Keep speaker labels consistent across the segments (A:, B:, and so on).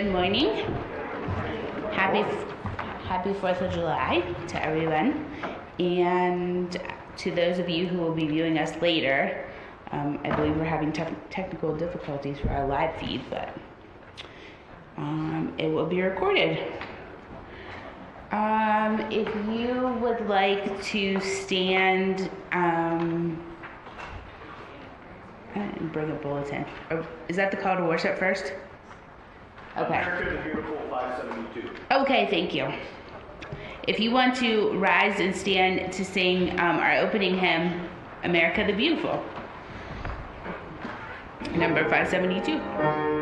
A: Good morning. Happy Happy 4th of July to everyone. And to those of you who will be viewing us later, um, I believe we're having te- technical difficulties for our live feed, but um, it will be recorded. Um, if you would like to stand, um, I bring a bulletin. Or is that the call to worship first? Okay.
B: America the Beautiful 572.
A: Okay, thank you. If you want to rise and stand to sing um, our opening hymn, America the Beautiful, number 572.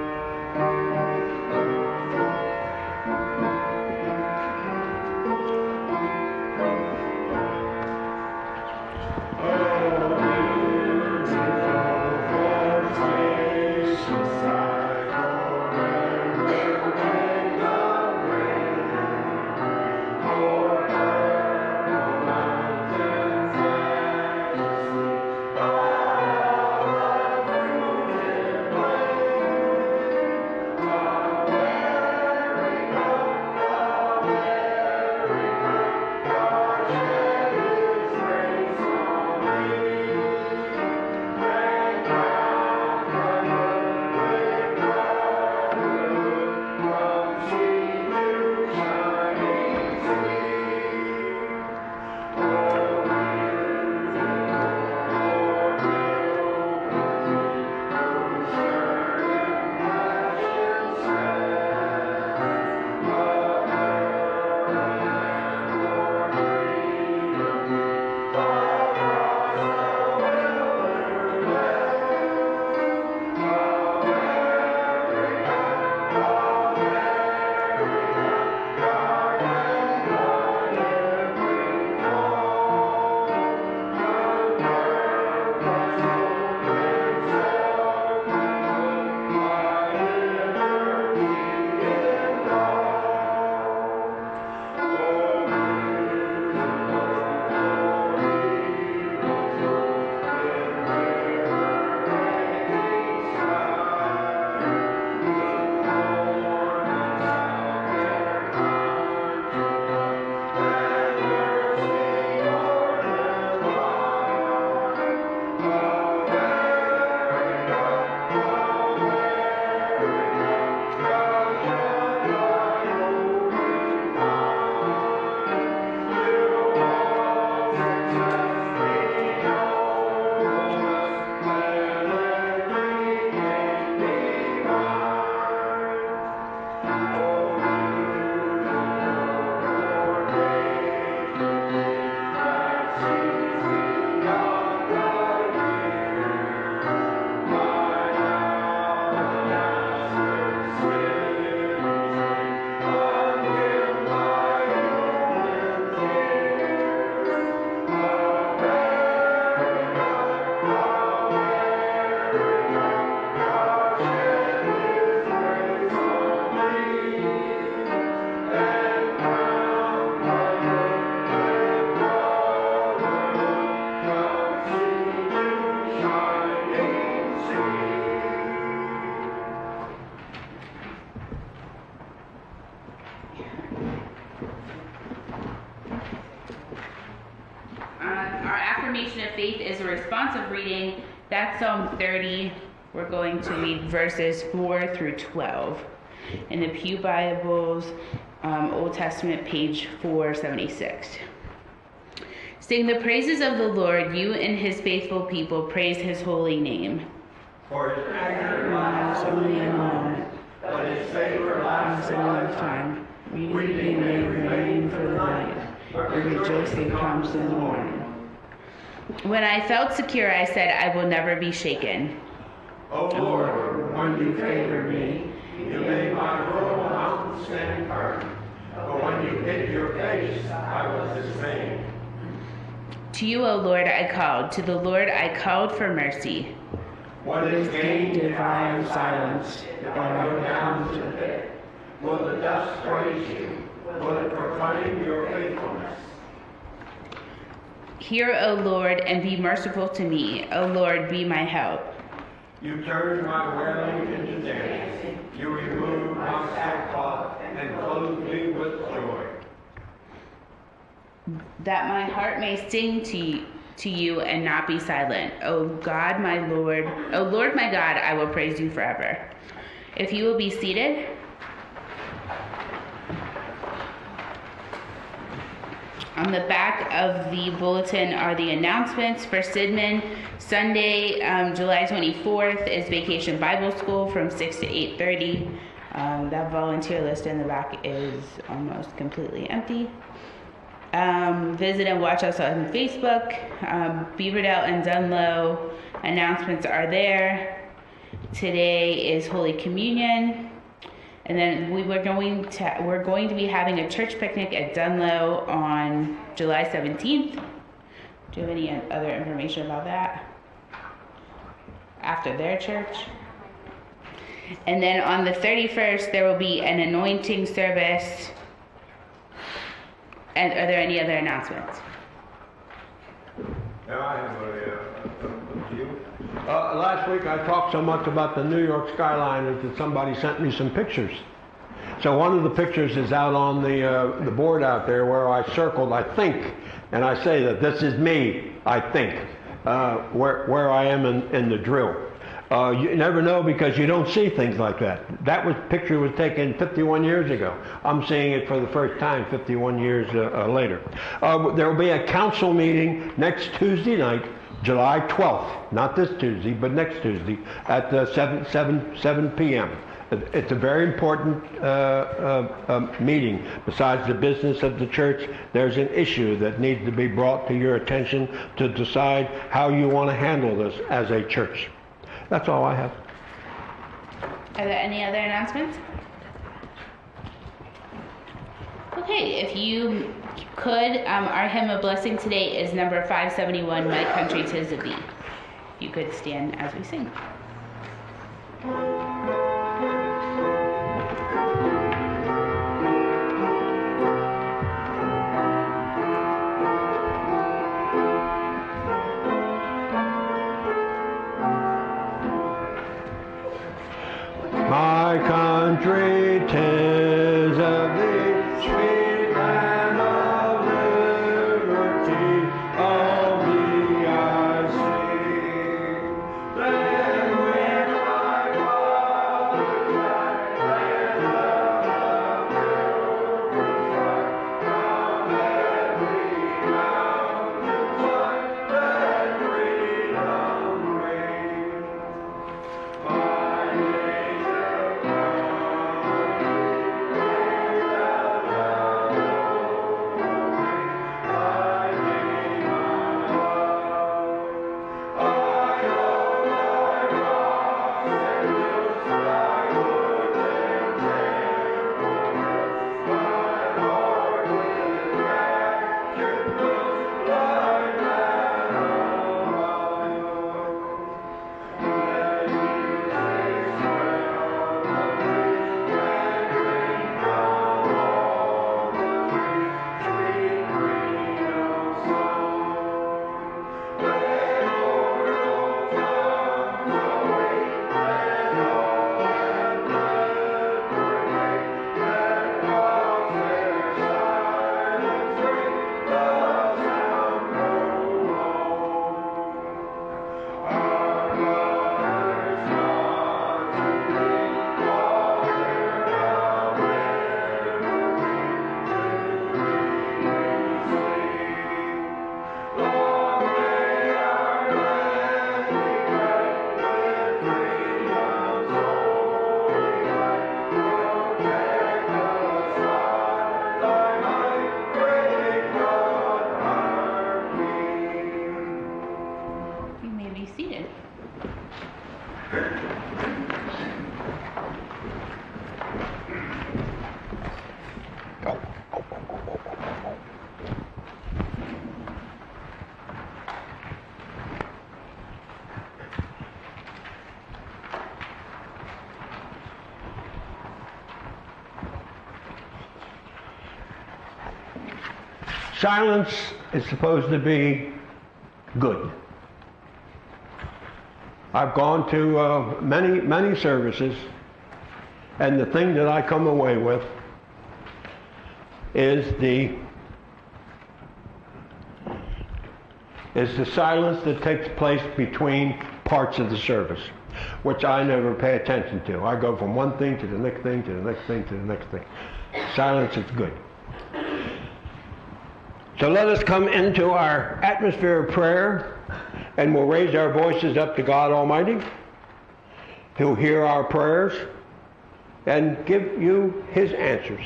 A: That's Psalm 30. We're going to read verses 4 through 12. In the Pew Bibles, um, Old Testament, page 476. Sing the praises of the Lord, you and his faithful people, praise his holy name.
C: For his anger
A: Lives only a moment,
C: but his favor lasts
A: lasts a lifetime. Weeping may remain for the night, but rejoicing comes in the morning. When I felt secure, I said, I will never be shaken.
C: O Lord, when you favored me, you made my rural mountain stand firm. But when you hid your face, I was dismayed.
A: To you, O Lord, I called. To the Lord I called for mercy.
C: What is gained if I am silenced, if I go down to the pit? Will the dust praise you? Will it proclaim your faithfulness?
A: Hear, O Lord, and be merciful to me. O Lord, be my help.
C: You turned my wailing into dance. You removed my sackcloth
A: and clothe me with joy.
C: that my heart may sing to you, to you and not be silent. O God, my Lord, O Lord, my God, I will praise you forever. If you will be seated. On the back of the bulletin are the announcements for Sidman. Sunday, um, July 24th is Vacation Bible School from 6 to 8:30. Um, that volunteer list in the back is almost completely empty. Um, visit and watch us on Facebook. Um, Beaverdale and Dunlo announcements are there. Today is Holy Communion, and then we were going to we're going to be having a church picnic at Dunlo on July 17th. Do you have any other information about that? After their church. And then on the 31st, there will be an anointing service and are there any other announcements?
A: Now I have few. Uh, last week I talked so much about the New York skyline that somebody sent me some pictures. So one of the pictures is out on the, uh, the board out there where I circled, I think, and I say that this is me, I think, uh, where, where I am in, in the drill. Uh, you never know because you don't see things like that. That was picture was taken 51 years ago. I'm seeing it for the first time 51 years uh, uh, later. Uh, there will be a council meeting next Tuesday night, July 12th. Not this Tuesday, but next Tuesday at uh, 7, 7, 7 p.m. It's a very important uh, uh, uh, meeting. Besides the business of the church, there's an issue that needs to be brought to your attention to decide how you want to handle this as a church. That's all I have.
C: Are there any other announcements? Okay, if you could, um, our hymn of blessing today is number 571, My Country Tis of Thee. You could stand as we sing.
A: My country, Silence is supposed to be good. I've gone to uh, many, many services, and the thing that I come away with is the is the silence that takes place between parts of the service, which I never pay attention to. I go from one thing to the next thing to the next thing to the next thing. Silence is good. So let us come into our atmosphere of prayer and we'll raise our voices up to God Almighty, who'll hear our prayers and give you his answers.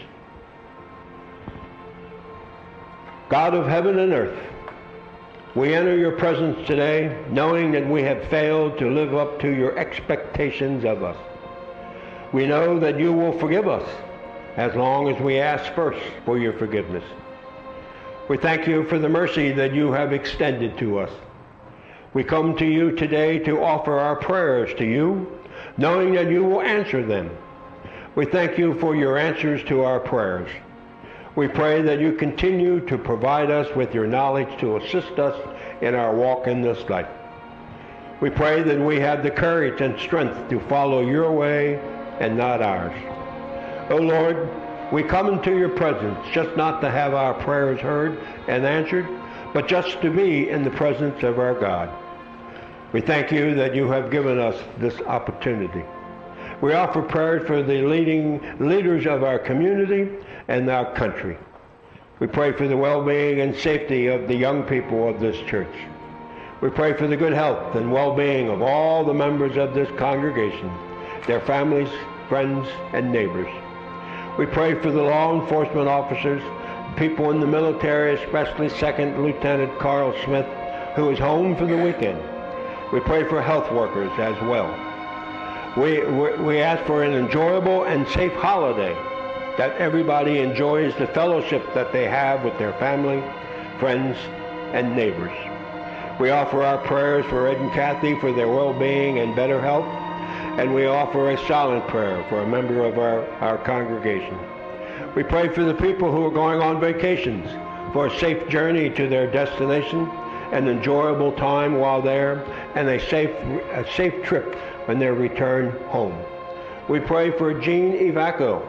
A: God of heaven and earth, we enter your presence today knowing that we have failed to live up to your expectations of us. We know that you will forgive us as long as we ask first for your forgiveness. We thank you for the mercy that you have extended to us. We come to you today to offer our prayers to you, knowing that you will answer them. We thank you for your answers to our prayers. We pray that you continue to provide us with your knowledge to assist us in our walk in this life. We pray that we have the courage and strength to follow your way and not ours. O oh Lord, we come into your presence just not to have our prayers heard and answered, but just to be in the presence of our God. We thank you that you have given us this opportunity. We offer prayers for the leading leaders of our community and our country. We pray for the well-being and safety of the young people of this church. We pray for the good health and well-being of all the members of this congregation, their families, friends, and neighbors. We pray for the law enforcement officers, people in the military, especially Second Lieutenant Carl Smith, who is home for the weekend. We pray for health workers as well. We, we, we ask for an enjoyable and safe holiday, that everybody enjoys the fellowship that they have with their family, friends, and neighbors. We offer our prayers for Ed and Kathy for their well-being and better health and we offer a silent prayer for a member of our, our congregation. We pray for the people who are going on vacations for a safe journey to their destination, an enjoyable time while there, and a safe, a safe trip when they return home. We pray for Jean Ivaco.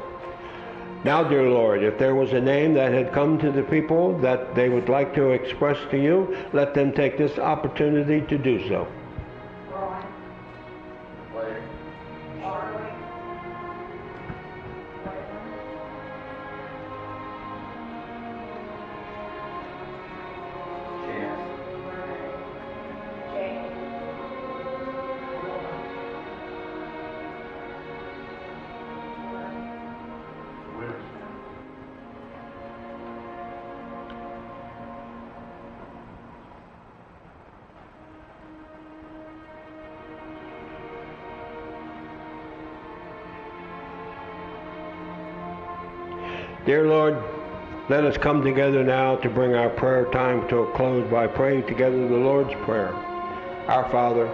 A: Now, dear Lord, if there was a name that had come to the people that they would like to express to you, let them take this opportunity to do so. Dear Lord, let us come together now to bring our prayer time to a close by praying together the Lord's Prayer. Our Father,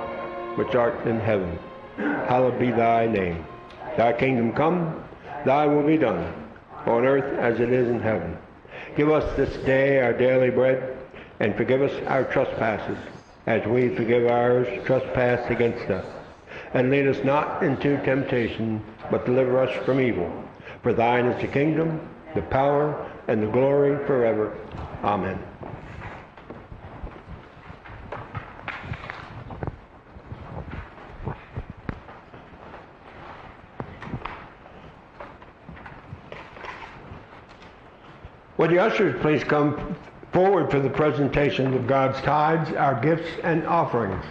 A: which art in heaven, hallowed be thy name. Thy kingdom come, thy will be done, on earth as it is in heaven. Give us this day our daily bread, and forgive us our trespasses, as we forgive ours trespass against us. And lead us not into temptation, but deliver us from evil. For thine is the kingdom, the power, and the glory forever. Amen. Would the ushers please come forward for the presentation of God's tithes, our gifts, and offerings?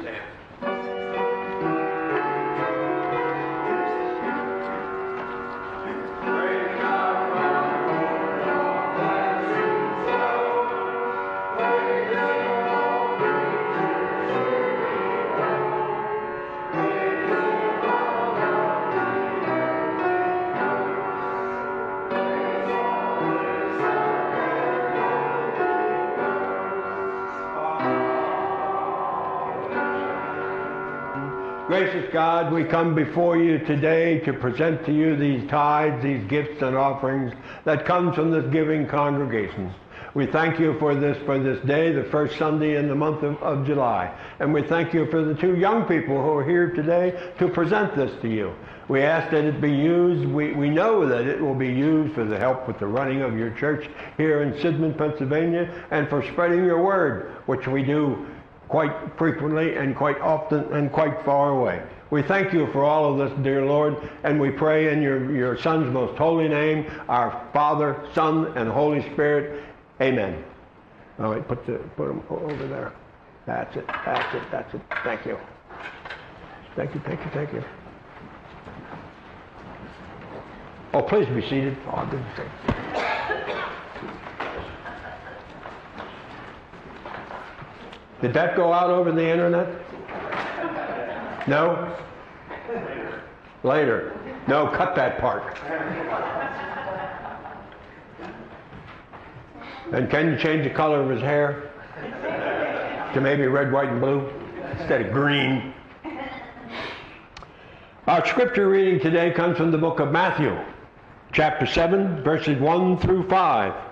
A: stand. Gracious God, we come before you today to present to you these tithes, these gifts and offerings that come from this giving congregation. We thank you for this for this day, the first Sunday in the month of, of July. And we thank you for the two young people who are here today to present this to you. We ask that it be used, we, we know that it will be used for the help with the running of your church here in Sidman, Pennsylvania, and for spreading your word, which we do quite frequently and quite often and quite far away. We thank you for all of this, dear Lord, and we pray in your, your Son's most holy name, our Father, Son, and Holy Spirit. Amen. All right, put, the, put them over there. That's it, that's it, that's it. Thank you. Thank you, thank you, thank you. Oh, please be seated. Oh, I didn't say. Did that go out over the internet? No? Later. No, cut that part. And can you change the color of his hair to maybe red, white, and blue instead of green? Our scripture reading today comes from the book of Matthew, chapter 7, verses 1 through 5.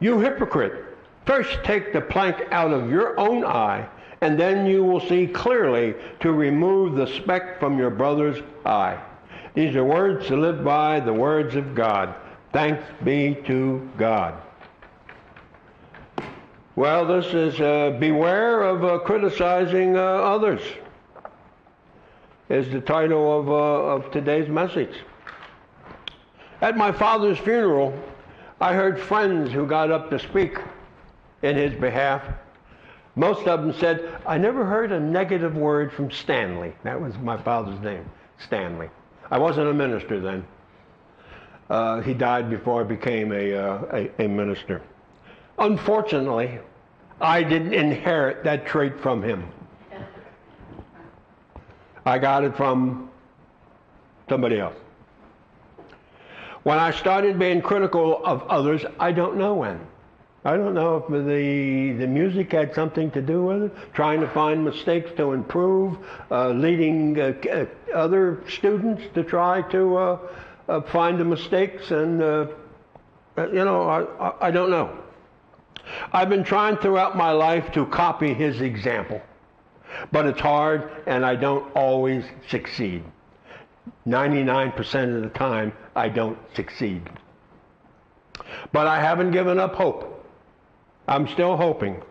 A: You hypocrite! First take the plank out of your own eye, and then you will see clearly to remove the speck from your brother's eye. These are words to live by, the words of God. Thanks be to God. Well, this is uh, beware of uh, criticizing uh, others, is the title of, uh, of today's message. At my father's funeral, I heard friends who got up to speak in his behalf. Most of them said, I never heard a negative word from Stanley. That was my father's name, Stanley. I wasn't a minister then. Uh, he died before I became a, uh, a, a minister. Unfortunately, I didn't inherit that trait from him. I got it from somebody else. When I started being critical of others, I don't know when. I don't know if the, the music had something to do with it, trying to find mistakes to improve, uh, leading uh, uh other students to try to uh, uh, find the mistakes, and, uh, you know, I, I don't know. I've been trying throughout my life to copy his example, but it's hard, and I don't always succeed. 99% of the time, I don't succeed. But I haven't given up hope. I'm still hoping.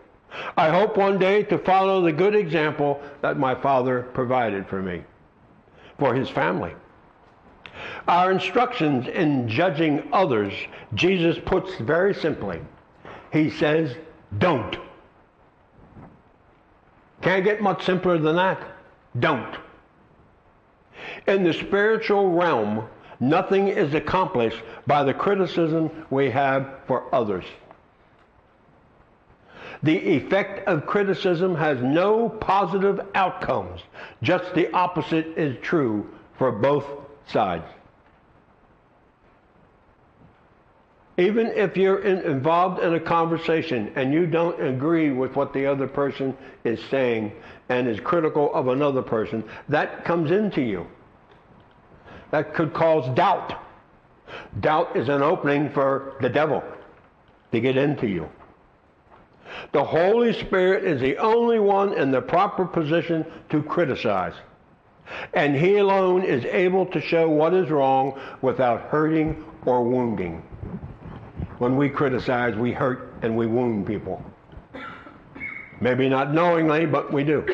A: I hope one day to follow the good example that my father provided for me, for his family. Our instructions in judging others, Jesus puts very simply. He says, don't. Can't get much simpler than that. Don't. In the spiritual realm, nothing is accomplished by the criticism we have for others. The effect of criticism has no positive outcomes. Just the opposite is true for both sides. Even if you're in, involved in a conversation and you don't agree with what the other person is saying and is critical of another person, that comes into you. That could cause doubt. Doubt is an opening for the devil to get into you. The Holy Spirit is the only one in the proper position to criticize. And He alone is able to show what is wrong without hurting or wounding. When we criticize, we hurt and we wound people. Maybe not knowingly, but we do.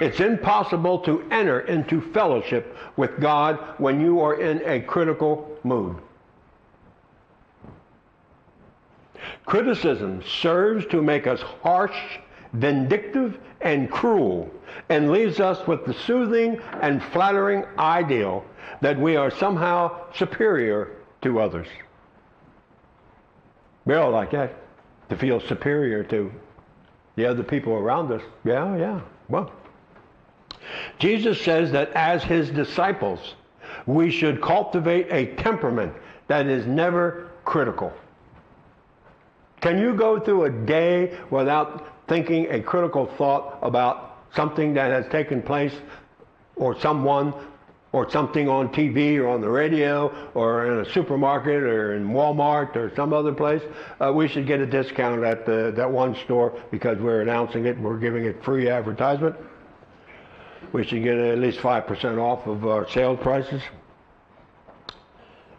A: It's impossible to enter into fellowship with God when you are in a critical mood. Criticism serves to make us harsh vindictive and cruel, and leaves us with the soothing and flattering ideal that we are somehow superior to others. We all like that, to feel superior to the other people around us. Yeah, yeah. Well, Jesus says that as his disciples, we should cultivate a temperament that is never critical. Can you go through a day without thinking a critical thought about something that has taken place or someone or something on TV or on the radio or in a supermarket or in Walmart or some other place, uh, we should get a discount at the, that one store because we're announcing it, we're giving it free advertisement. We should get at least 5% off of our sales prices.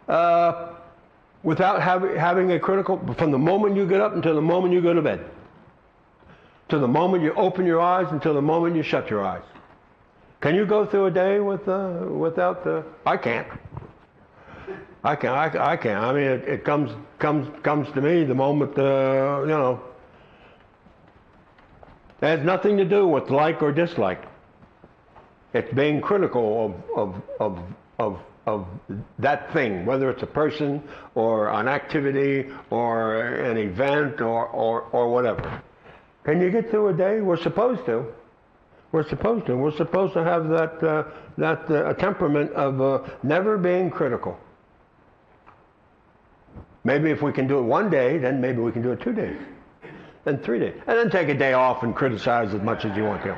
A: Uh, without having, having a critical, from the moment you get up until the moment you go to bed. To the moment you open your eyes until the moment you shut your eyes. Can you go through a day with, uh, without the, I can't. I can I, I can't. I mean, it, it comes comes comes to me the moment uh, you know. It has nothing to do with like or dislike. It's being critical of of of of that thing, whether it's a person or an activity or an event or or, or whatever. Can you get through a day? We're supposed to. We're supposed to. We're supposed to have that uh, that uh, temperament of uh, never being critical. Maybe if we can do it one day, then maybe we can do it two days, then three days, and then take a day off and criticize as much as you want to.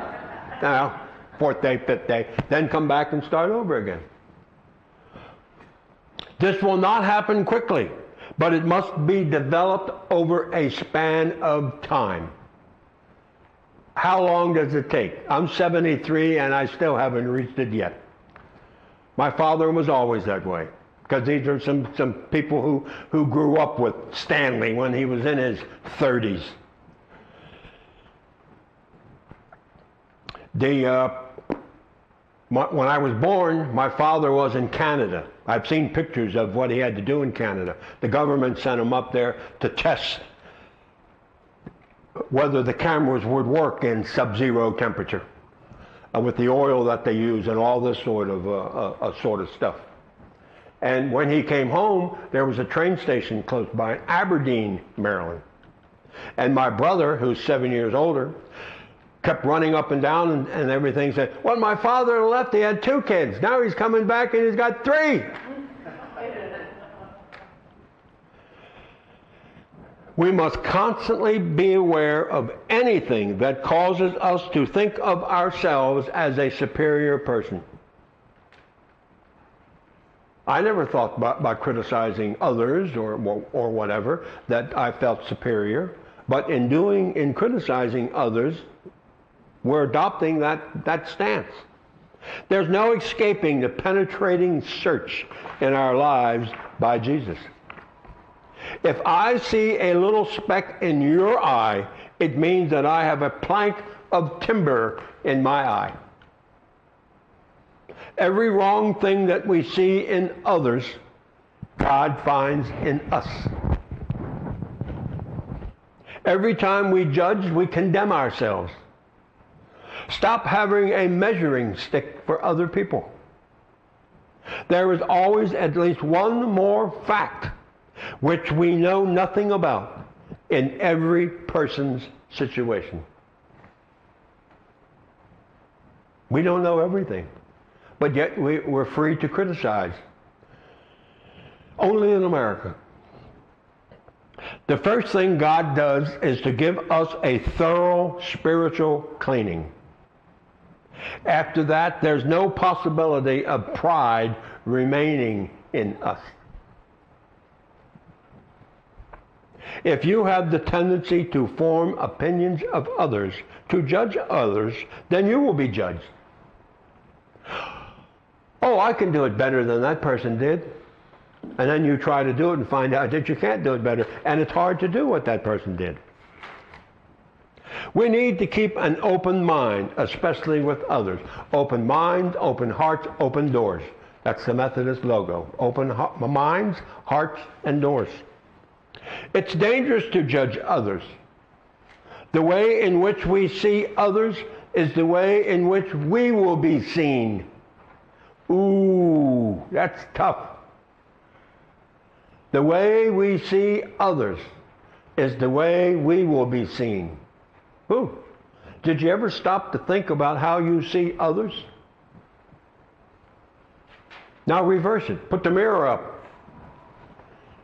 A: Now, fourth day, fifth day, then come back and start over again. This will not happen quickly, but it must be developed over a span of time. How long does it take? I'm 73 and I still haven't reached it yet. My father was always that way because these are some, some people who, who grew up with Stanley when he was in his 30s. The, uh, my, when I was born, my father was in Canada. I've seen pictures of what he had to do in Canada. The government sent him up there to test whether the cameras would work in sub-zero temperature uh, with the oil that they use and all this sort of uh, uh, uh, sort of stuff. And when he came home, there was a train station close by Aberdeen, Maryland. And my brother, who's seven years older, kept running up and down and, and everything. Said, "When my father left, he had two kids. Now he's coming back and he's got three. We must constantly be aware of anything that causes us to think of ourselves as a superior person. I never thought about criticizing others or, or whatever that I felt superior. But in doing, in criticizing others, we're adopting that, that stance. There's no escaping the penetrating search in our lives by Jesus. If I see a little speck in your eye, it means that I have a plank of timber in my eye. Every wrong thing that we see in others, God finds in us. Every time we judge, we condemn ourselves. Stop having a measuring stick for other people. There is always at least one more fact which we know nothing about in every person's situation. We don't know everything, but yet we, we're free to criticize. Only in America. The first thing God does is to give us a thorough spiritual cleaning. After that, there's no possibility of pride remaining in us. If you have the tendency to form opinions of others, to judge others, then you will be judged. Oh, I can do it better than that person did. And then you try to do it and find out that you can't do it better. And it's hard to do what that person did. We need to keep an open mind, especially with others. Open minds, open hearts, open doors. That's the Methodist logo. Open minds, hearts, and doors. It's dangerous to judge others. The way in which we see others is the way in which we will be seen. Ooh, that's tough. The way we see others is the way we will be seen. Ooh. Did you ever stop to think about how you see others? Now reverse it. Put the mirror up.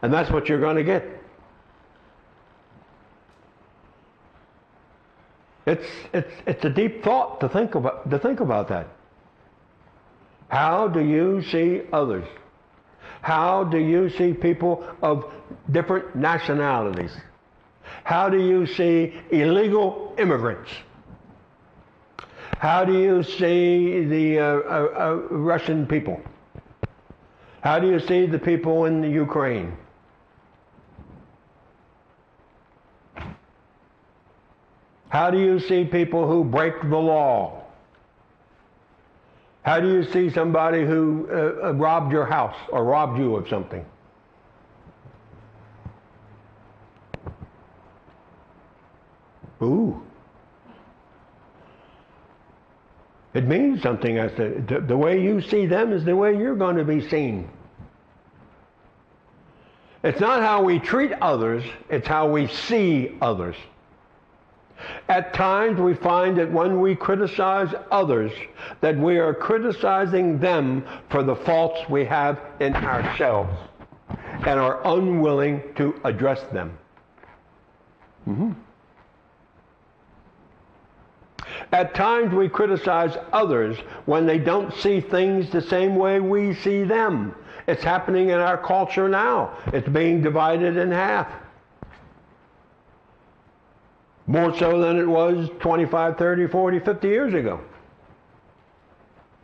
A: And that's what you're going to get. It's, it's, it's a deep thought to think about, to think about that. How do you see others? How do you see people of different nationalities? How do you see illegal immigrants? How do you see the uh, uh, uh, Russian people? How do you see the people in the Ukraine? How do you see people who break the law? How do you see somebody who uh, uh, robbed your house or robbed you of something? Ooh. It means something. I said, the, the way you see them is the way you're going to be seen. It's not how we treat others, it's how we see others. At times we find that when we criticize others, that we are criticizing them for the faults we have in ourselves and are unwilling to address them. Mm-hmm. At times we criticize others when they don't see things the same way we see them. It's happening in our culture now. It's being divided in half. More so than it was 25, 30, 40, 50 years ago.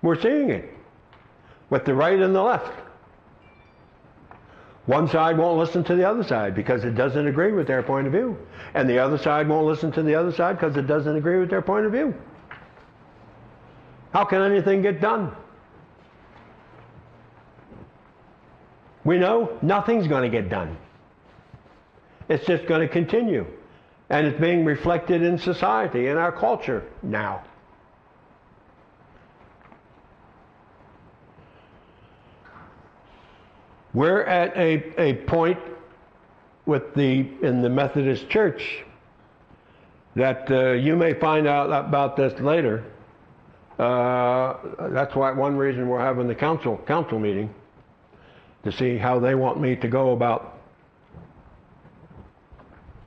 A: We're seeing it with the right and the left. One side won't listen to the other side because it doesn't agree with their point of view. And the other side won't listen to the other side because it doesn't agree with their point of view. How can anything get done? We know nothing's going to get done. It's just going to continue. And it's being reflected in society, in our culture now. We're at a, a point with the in the Methodist Church that uh, you may find out about this later. Uh, that's why one reason we're having the council council meeting to see how they want me to go about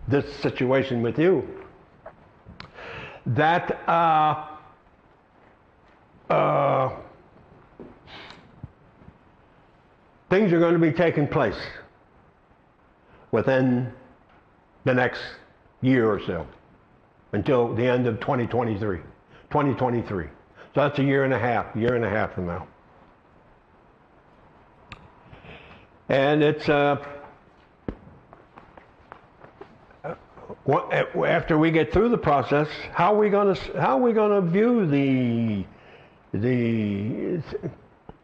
A: this situation with you. That uh, uh, things are going to be taking place within the next year or so until the end of 2023. 2023. So that's a year and a half, year and a half from now. And it's uh, after we get through the process, how are we going to how are we going to view the the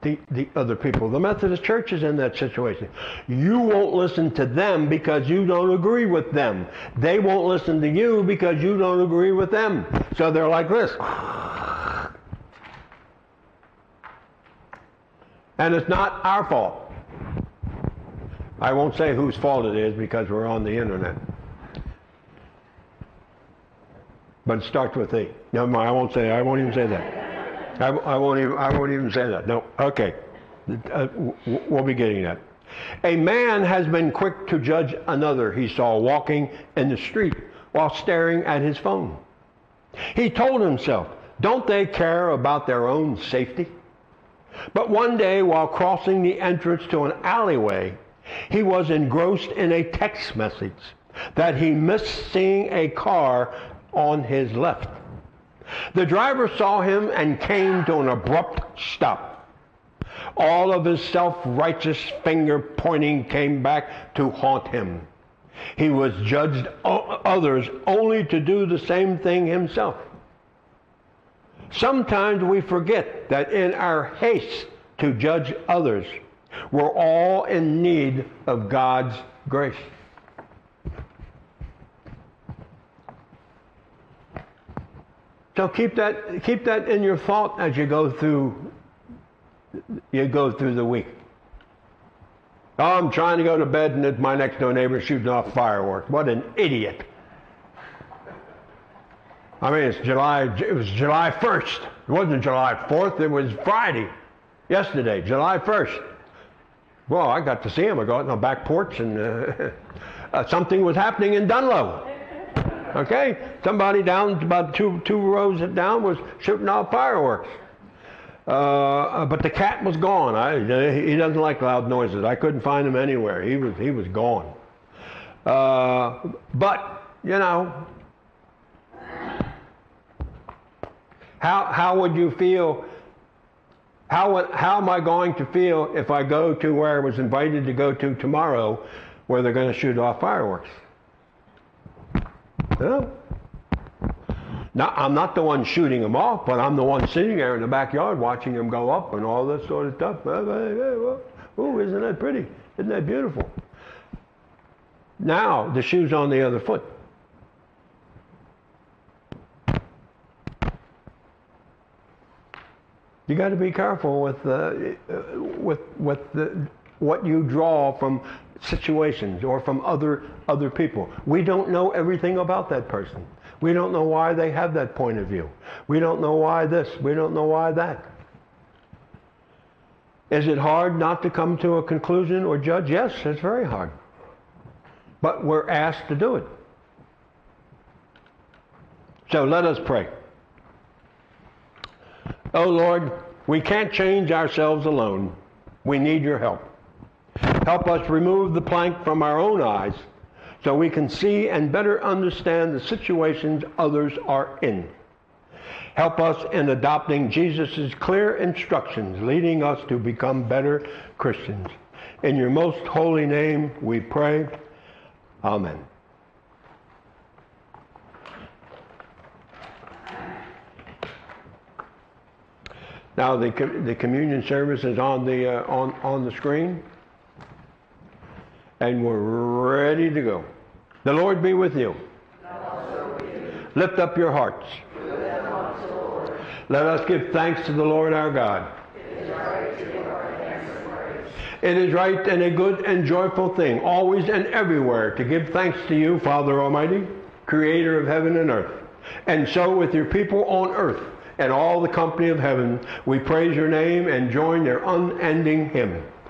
A: the, the other people. The Methodist Church is in that situation. You won't listen to them because you don't agree with them. They won't listen to you because you don't agree with them. So they're like this. And it's not our fault. I won't say whose fault it is because we're on the internet. But it starts with E. No, I won't say. I won't even say that. I, I, won't even. I won't even say that. No. Okay. Uh, we'll be getting that. A man has been quick to judge another he saw walking in the street while staring at his phone. He told himself, "Don't they care about their own safety?" But one day, while crossing the entrance to an alleyway, he was engrossed in a text message that he missed seeing a car on his left. The driver saw him and came to an abrupt stop. All of his self-righteous finger pointing came back to haunt him. He was judged others only to do the same thing himself. Sometimes we forget that in our haste to judge others, we're all in need of God's grace. So keep that keep that in your thought as you go through you go through the week. Oh, I'm trying to go to bed and my next door neighbor shooting off fireworks. What an idiot. I mean, it's July, it was July 1st. It wasn't July 4th, it was Friday, yesterday, July 1st. Well, I got to see him. I go out on the back porch and uh, uh, something was happening in Dunlo. Okay? Somebody down about two, two rows down was shooting off fireworks. Uh, but the cat was gone. I, he doesn't like loud noises. I couldn't find him anywhere. He was, he was gone. Uh, but, you know, how, how would you feel? How, how am I going to feel if I go to where I was invited to go to tomorrow where they're going to shoot off fireworks? You now, I'm not the one shooting them off, but I'm the one sitting there in the backyard watching them go up and all that sort of stuff. Oh, isn't that pretty? Isn't that beautiful? Now, the shoe's on the other foot. You got to be careful with, uh, with, with the, what you draw from situations or from other, other people. We don't know everything about that person. We don't know why they have that point of view. We don't know why this. We don't know why that. Is it hard not to come to a conclusion or judge? Yes, it's very hard. But we're asked to do it. So let us pray. Oh Lord, we can't change ourselves alone. We need your help. Help us remove the plank from our own eyes so we can see and better understand the situations others are in. Help us in adopting Jesus' clear instructions, leading us to become better Christians. In your most holy name we pray. Amen. Now the, the communion service is on the, uh, on, on the screen and we're ready to go. The Lord be with you. Lift up your hearts. Let us give thanks to the Lord our God. It is right and a good and joyful thing, always and everywhere, to give thanks to you, Father Almighty, creator of heaven and earth. And so with your people on earth and all the company of heaven, we praise your name and join their unending hymn.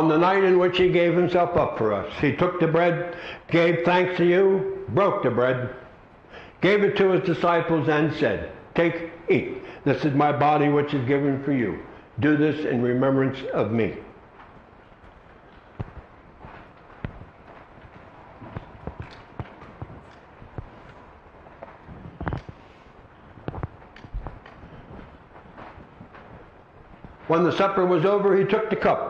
A: On the night in which he gave himself up for us. He took the bread, gave thanks to you, broke the bread, gave it to his disciples, and said, Take, eat. This is my body which is given for you. Do this in remembrance of me. When the supper was over, he took the cup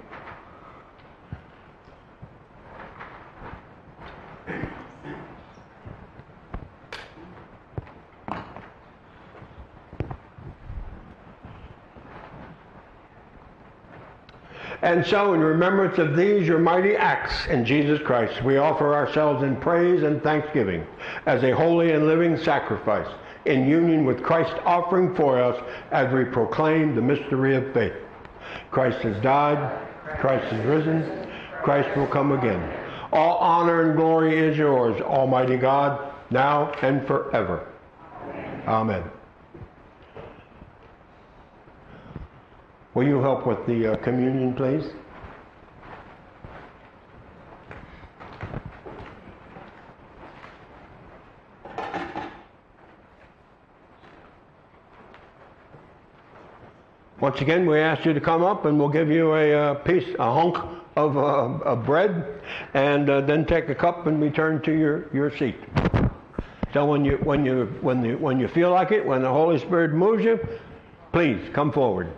A: And so, in remembrance of these, your mighty acts in Jesus Christ, we offer ourselves in praise and thanksgiving as a holy and living sacrifice in union with Christ offering for us as we proclaim the mystery of faith. Christ has died, Christ is risen, Christ will come again. All honor and glory is yours, Almighty God, now and forever. Amen. Amen. Will you help with the uh, communion, please? Once again, we ask you to come up and we'll give you a uh, piece, a hunk of, uh, bread, and uh, then take a cup and return to your, your seat. So when you, when, you, when, you, when you feel like it, when the Holy Spirit moves you, please come forward.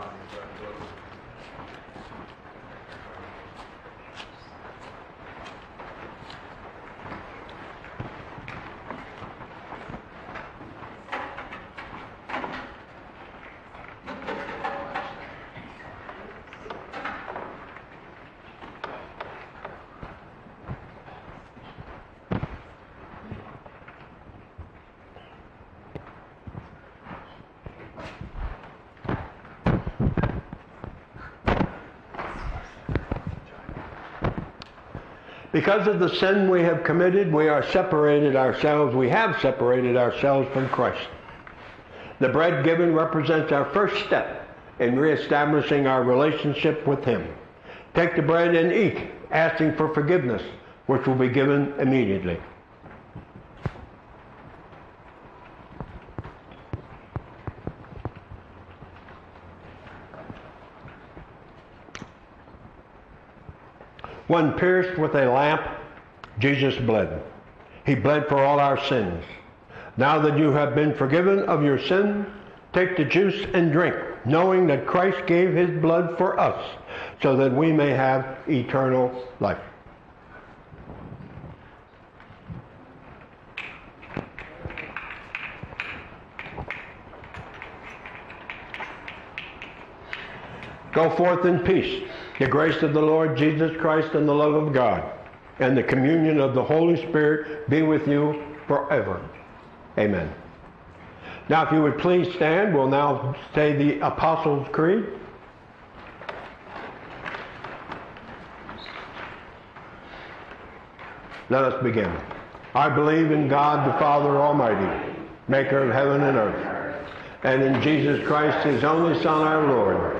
A: body, but Because of the sin we have committed, we are separated ourselves, we have separated ourselves from Christ. The bread given represents our first step in reestablishing our relationship with Him. Take the bread and eat, asking for forgiveness, which will be given immediately. When pierced with a lamp, Jesus bled. He bled for all our sins. Now that you have been forgiven of your sin, take the juice and drink, knowing that Christ gave his blood for us so that we may have eternal life. Go forth in peace. The grace of the Lord Jesus Christ and the love of God and the communion of the Holy Spirit be with you forever. Amen. Now, if you would please stand, we'll now say the Apostles' Creed. Let us begin. I believe in God the Father Almighty, maker of heaven and earth, and in Jesus Christ, his only Son, our Lord,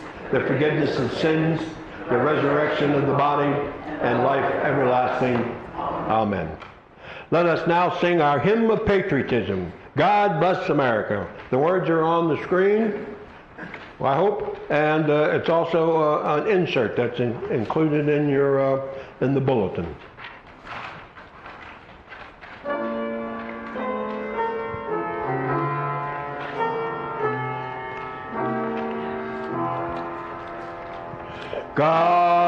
A: the forgiveness of sins, the resurrection of the body, and life everlasting. Amen. Let us now sing our hymn of patriotism. God bless America. The words are on the screen, I hope, and uh, it's also uh, an insert that's in, included in your uh, in the bulletin. God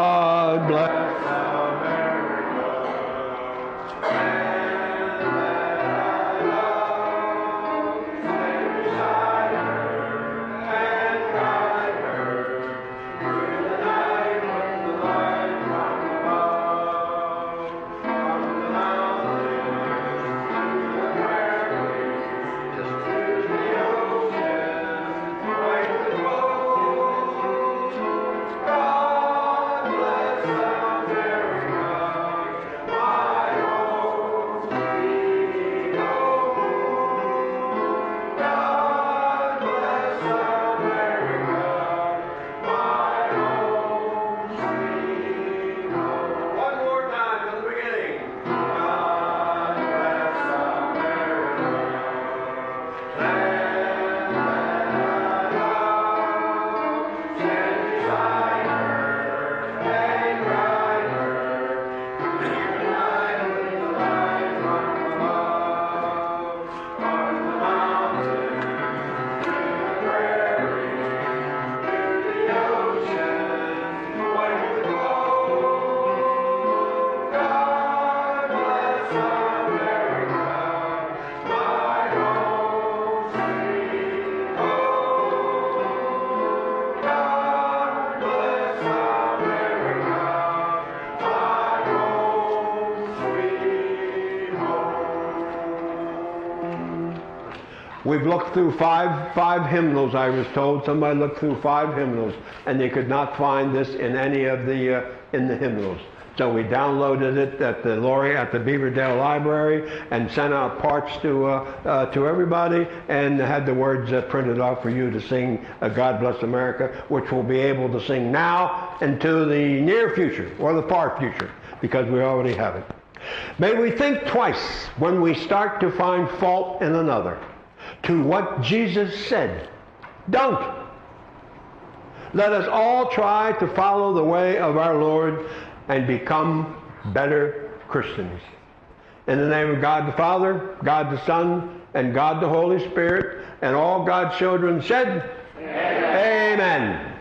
A: We've looked through five five hymnals. I was told somebody looked through five hymnals, and they could not find this in any of the uh, in the hymnals. So we downloaded it at the Laurie at the Beaverdale Library and sent out parts to uh, uh, to everybody, and had the words uh, printed out for you to sing uh, "God Bless America," which we'll be able to sing now into the near future or the far future because we already have it. May we think twice when we start to find fault in another to what Jesus said. Don't. Let us all try to follow the way of our Lord and become better Christians. In the name of God the Father, God the Son, and God the Holy Spirit, and all God's children said, Amen. Amen.